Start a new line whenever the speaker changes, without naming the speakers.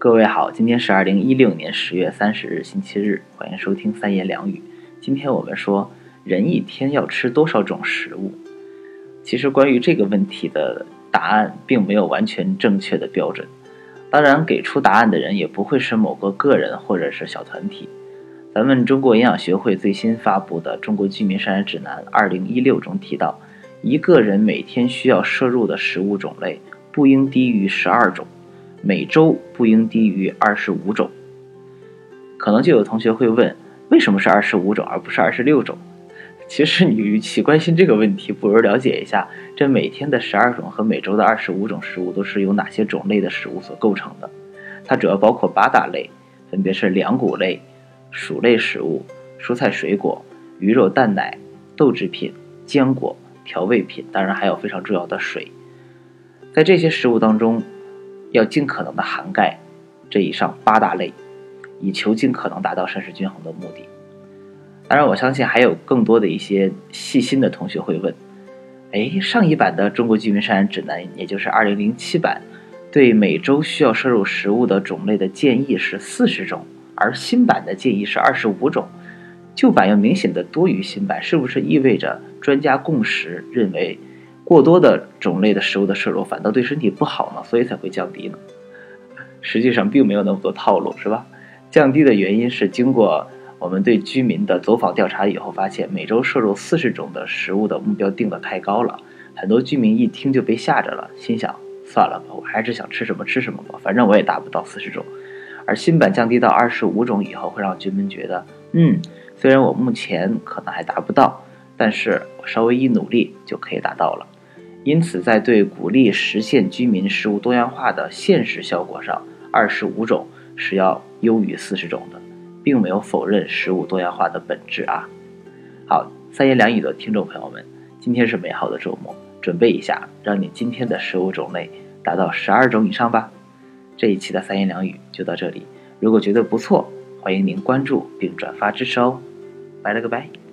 各位好，今天是二零一六年十月三十日，星期日，欢迎收听三言两语。今天我们说，人一天要吃多少种食物？其实关于这个问题的答案，并没有完全正确的标准。当然，给出答案的人也不会是某个个人或者是小团体。咱们中国营养学会最新发布的《中国居民膳食指南（二零一六）》中提到，一个人每天需要摄入的食物种类不应低于十二种。每周不应低于二十五种。可能就有同学会问，为什么是二十五种而不是二十六种？其实你与其关心这个问题，不如了解一下这每天的十二种和每周的二十五种食物都是由哪些种类的食物所构成的。它主要包括八大类，分别是粮谷类、薯类食物、蔬菜水果、鱼肉蛋奶、豆制品、坚果、调味品，当然还有非常重要的水。在这些食物当中，要尽可能的涵盖这以上八大类，以求尽可能达到膳食均衡的目的。当然，我相信还有更多的一些细心的同学会问：哎，上一版的《中国居民膳食指南》，也就是二零零七版，对每周需要摄入食物的种类的建议是四十种，而新版的建议是二十五种。旧版要明显的多于新版，是不是意味着专家共识认为？过多的种类的食物的摄入反倒对身体不好呢，所以才会降低呢。实际上并没有那么多套路，是吧？降低的原因是经过我们对居民的走访调查以后，发现每周摄入四十种的食物的目标定的太高了，很多居民一听就被吓着了，心想算了吧，我还是想吃什么吃什么吧，反正我也达不到四十种。而新版降低到二十五种以后，会让居民觉得，嗯，虽然我目前可能还达不到，但是我稍微一努力就可以达到了。因此，在对鼓励实现居民食物多样化的现实效果上，二十五种是要优于四十种的，并没有否认食物多样化的本质啊。好，三言两语的听众朋友们，今天是美好的周末，准备一下，让你今天的食物种类达到十二种以上吧。这一期的三言两语就到这里，如果觉得不错，欢迎您关注并转发支持哦。拜了个拜。